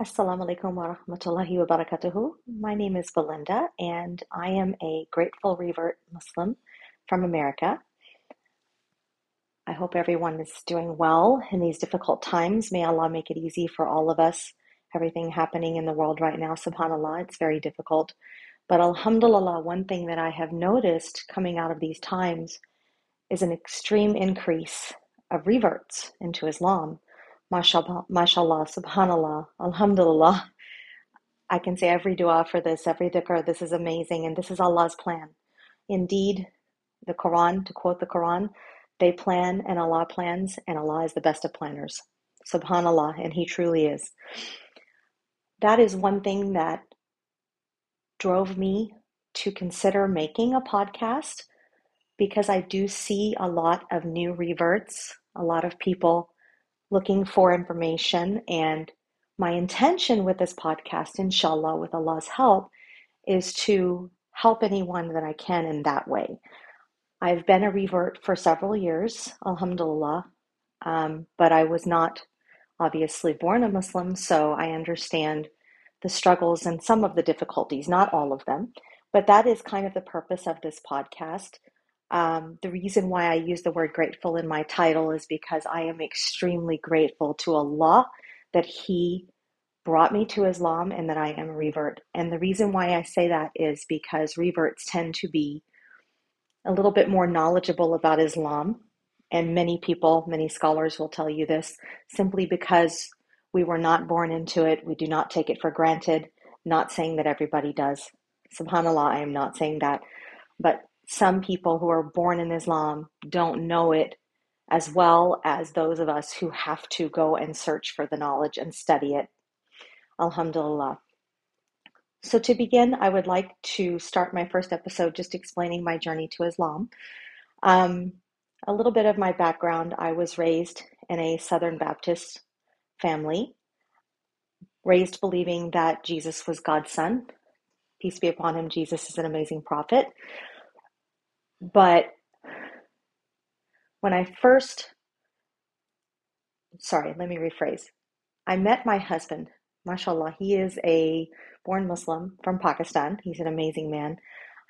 Assalamu alaikum wa rahmatullahi wa barakatuhu. My name is Belinda, and I am a grateful revert Muslim from America. I hope everyone is doing well in these difficult times. May Allah make it easy for all of us. Everything happening in the world right now, subhanAllah, it's very difficult. But alhamdulillah, one thing that I have noticed coming out of these times is an extreme increase of reverts into Islam mashallah, mashallah, subhanallah, alhamdulillah. I can say every dua for this, every dhikr, this is amazing, and this is Allah's plan. Indeed, the Quran, to quote the Quran, they plan and Allah plans, and Allah is the best of planners. Subhanallah, and He truly is. That is one thing that drove me to consider making a podcast because I do see a lot of new reverts, a lot of people looking for information. And my intention with this podcast, inshallah, with Allah's help, is to help anyone that I can in that way. I've been a revert for several years, alhamdulillah, um, but I was not obviously born a Muslim, so I understand the struggles and some of the difficulties, not all of them. But that is kind of the purpose of this podcast um, the reason why I use the word grateful in my title is because I am extremely grateful to Allah that He brought me to Islam and that I am a revert. And the reason why I say that is because reverts tend to be a little bit more knowledgeable about Islam. And many people, many scholars will tell you this simply because we were not born into it. We do not take it for granted. Not saying that everybody does. SubhanAllah, I am not saying that. But some people who are born in Islam don't know it as well as those of us who have to go and search for the knowledge and study it. Alhamdulillah. So, to begin, I would like to start my first episode just explaining my journey to Islam. Um, a little bit of my background I was raised in a Southern Baptist family, raised believing that Jesus was God's son. Peace be upon him, Jesus is an amazing prophet. But when I first, sorry, let me rephrase. I met my husband, mashallah. He is a born Muslim from Pakistan. He's an amazing man.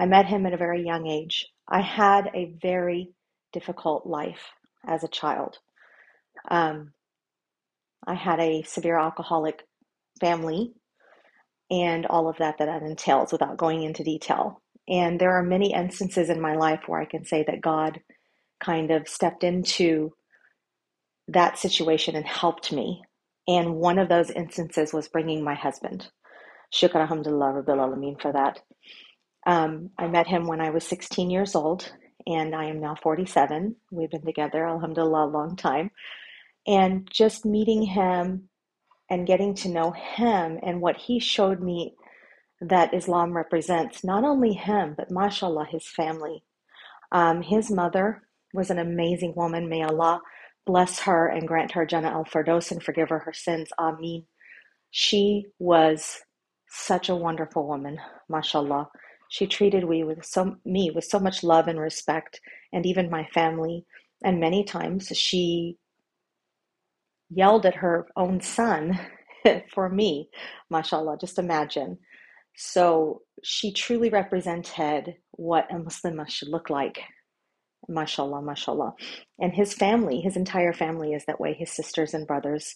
I met him at a very young age. I had a very difficult life as a child. Um, I had a severe alcoholic family and all of that that that entails without going into detail. And there are many instances in my life where I can say that God kind of stepped into that situation and helped me. And one of those instances was bringing my husband. Shukr alhamdulillah rabbil alameen for that. Um, I met him when I was 16 years old, and I am now 47. We've been together, alhamdulillah, a long time. And just meeting him and getting to know him and what he showed me that Islam represents not only him, but mashallah, his family. Um, his mother was an amazing woman. May Allah bless her and grant her Jannah al Firdaus and forgive her her sins. Ameen. She was such a wonderful woman, mashallah. She treated we with so me with so much love and respect, and even my family. And many times she yelled at her own son for me, mashallah. Just imagine. So she truly represented what a Muslimah should look like. Mashallah, mashallah. And his family, his entire family is that way, his sisters and brothers.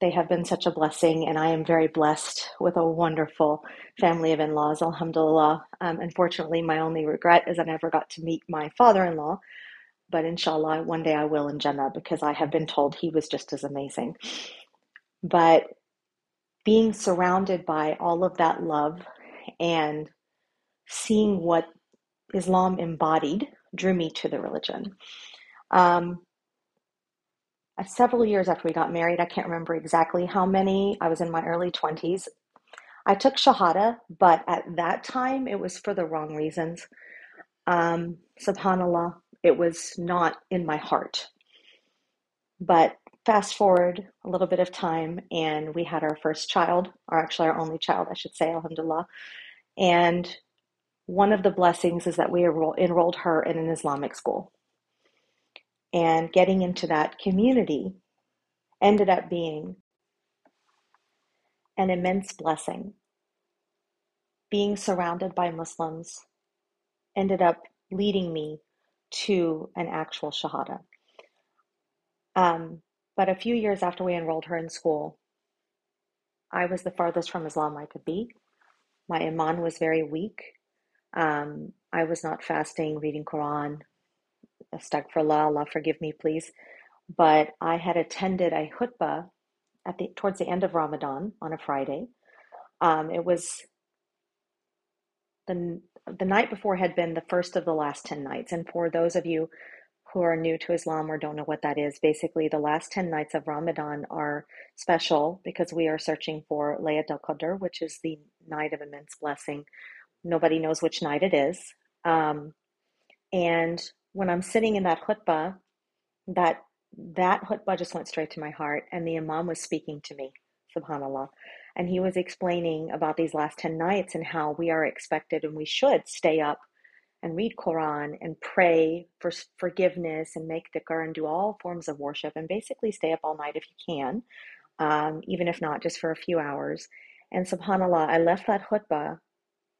They have been such a blessing, and I am very blessed with a wonderful family of in laws, alhamdulillah. Um, unfortunately, my only regret is I never got to meet my father in law, but inshallah, one day I will in Jannah because I have been told he was just as amazing. But being surrounded by all of that love and seeing what Islam embodied drew me to the religion. Um, several years after we got married, I can't remember exactly how many, I was in my early 20s. I took Shahada, but at that time it was for the wrong reasons. Um, SubhanAllah, it was not in my heart. But fast forward a little bit of time, and we had our first child, or actually our only child, I should say, Alhamdulillah. And one of the blessings is that we enrolled her in an Islamic school. And getting into that community ended up being an immense blessing. Being surrounded by Muslims ended up leading me to an actual Shahada. Um, but a few years after we enrolled her in school, I was the farthest from Islam I could be. My iman was very weak. Um, I was not fasting, reading Quran. Astaghfirullah, Allah forgive me, please. But I had attended a khutbah at the towards the end of Ramadan on a Friday. Um, it was the the night before had been the first of the last 10 nights. And for those of you who are new to Islam or don't know what that is, basically the last 10 nights of Ramadan are special because we are searching for Laylat al Qadr, which is the night of immense blessing. Nobody knows which night it is. Um, and when I'm sitting in that khutbah, that that khutbah just went straight to my heart, and the Imam was speaking to me, subhanAllah. And he was explaining about these last 10 nights and how we are expected and we should stay up and read Quran and pray for forgiveness and make dhikr and do all forms of worship and basically stay up all night if you can, um, even if not just for a few hours. And subhanAllah, I left that khutbah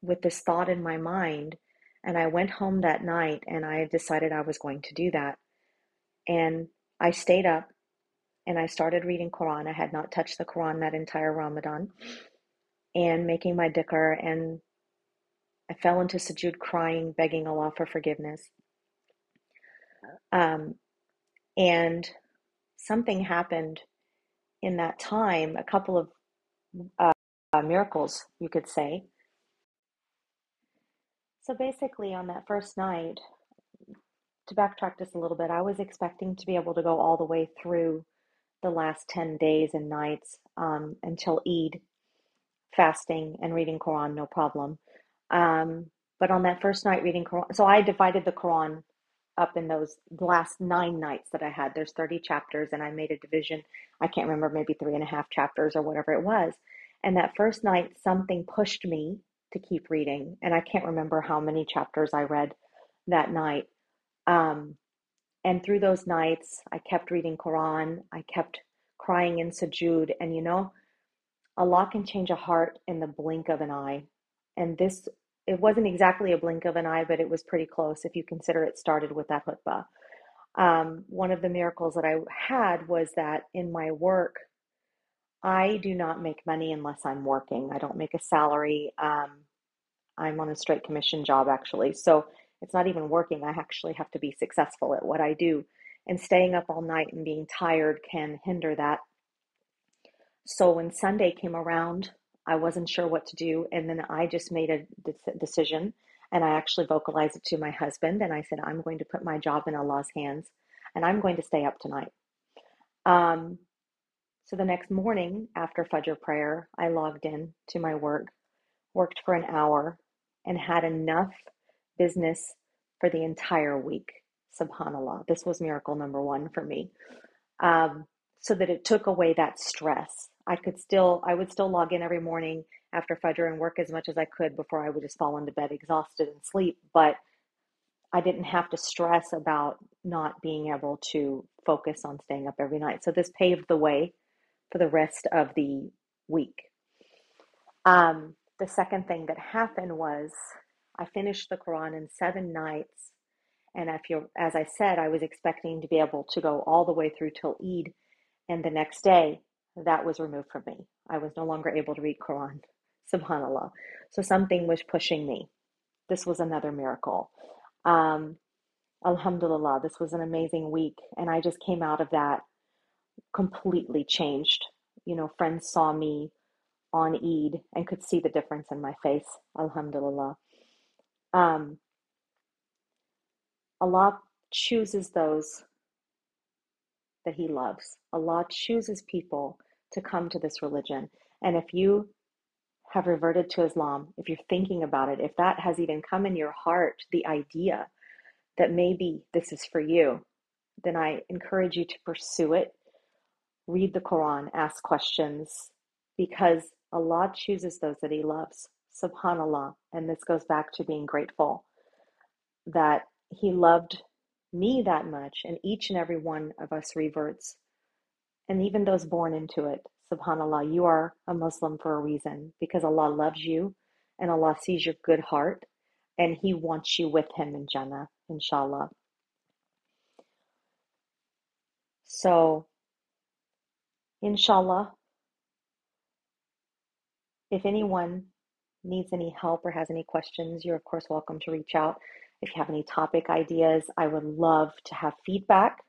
with this thought in my mind. And I went home that night and I decided I was going to do that. And I stayed up and I started reading Quran. I had not touched the Quran that entire Ramadan and making my dhikr and I fell into sujood crying, begging Allah for forgiveness. Um, and something happened in that time, a couple of uh, uh, miracles, you could say. So basically, on that first night, to backtrack just a little bit, I was expecting to be able to go all the way through the last 10 days and nights um, until Eid, fasting and reading Quran, no problem. Um, but on that first night reading Quran, so I divided the Quran up in those last nine nights that I had. There's 30 chapters, and I made a division. I can't remember, maybe three and a half chapters or whatever it was. And that first night, something pushed me to keep reading. And I can't remember how many chapters I read that night. Um, and through those nights, I kept reading Quran. I kept crying in sujood. And you know, Allah can change a heart in the blink of an eye. And this it wasn't exactly a blink of an eye, but it was pretty close if you consider it started with that khutbah. Um, one of the miracles that I had was that in my work, I do not make money unless I'm working. I don't make a salary. Um, I'm on a straight commission job actually. So it's not even working. I actually have to be successful at what I do. And staying up all night and being tired can hinder that. So when Sunday came around, I wasn't sure what to do. And then I just made a de- decision and I actually vocalized it to my husband. And I said, I'm going to put my job in Allah's hands and I'm going to stay up tonight. Um, so the next morning after Fajr prayer, I logged in to my work, worked for an hour, and had enough business for the entire week. Subhanallah. This was miracle number one for me. Um, so that it took away that stress. I could still, I would still log in every morning after Fajr and work as much as I could before I would just fall into bed exhausted and sleep. But I didn't have to stress about not being able to focus on staying up every night. So this paved the way for the rest of the week. Um, the second thing that happened was I finished the Quran in seven nights. And if you as I said, I was expecting to be able to go all the way through till Eid and the next day that was removed from me. I was no longer able to read Quran. Subhanallah. So something was pushing me. This was another miracle. Um, Alhamdulillah, this was an amazing week. And I just came out of that completely changed. You know, friends saw me on Eid and could see the difference in my face. Alhamdulillah. Um, Allah chooses those that He loves. Allah chooses people to come to this religion. And if you have reverted to Islam, if you're thinking about it, if that has even come in your heart, the idea that maybe this is for you, then I encourage you to pursue it. Read the Quran, ask questions, because Allah chooses those that He loves. Subhanallah. And this goes back to being grateful that He loved me that much, and each and every one of us reverts and even those born into it. Subhanallah, you are a Muslim for a reason because Allah loves you and Allah sees your good heart and He wants you with Him in Jannah, inshallah. So, inshallah, if anyone needs any help or has any questions, you're of course welcome to reach out. If you have any topic ideas, I would love to have feedback,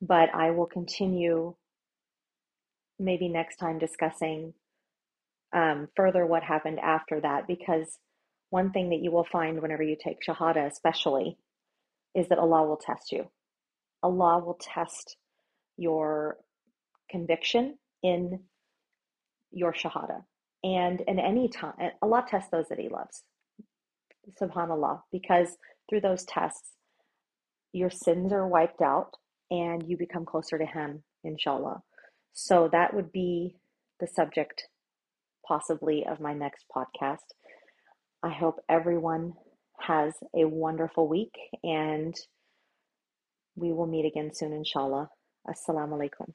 but I will continue maybe next time discussing um, further what happened after that because one thing that you will find whenever you take Shahada, especially, is that Allah will test you. Allah will test your conviction in your Shahada. And in any time, Allah tests those that He loves. Subhanallah. Because through those tests, your sins are wiped out and you become closer to Him, inshallah. So that would be the subject, possibly, of my next podcast. I hope everyone has a wonderful week and we will meet again soon, inshallah. Assalamu alaikum.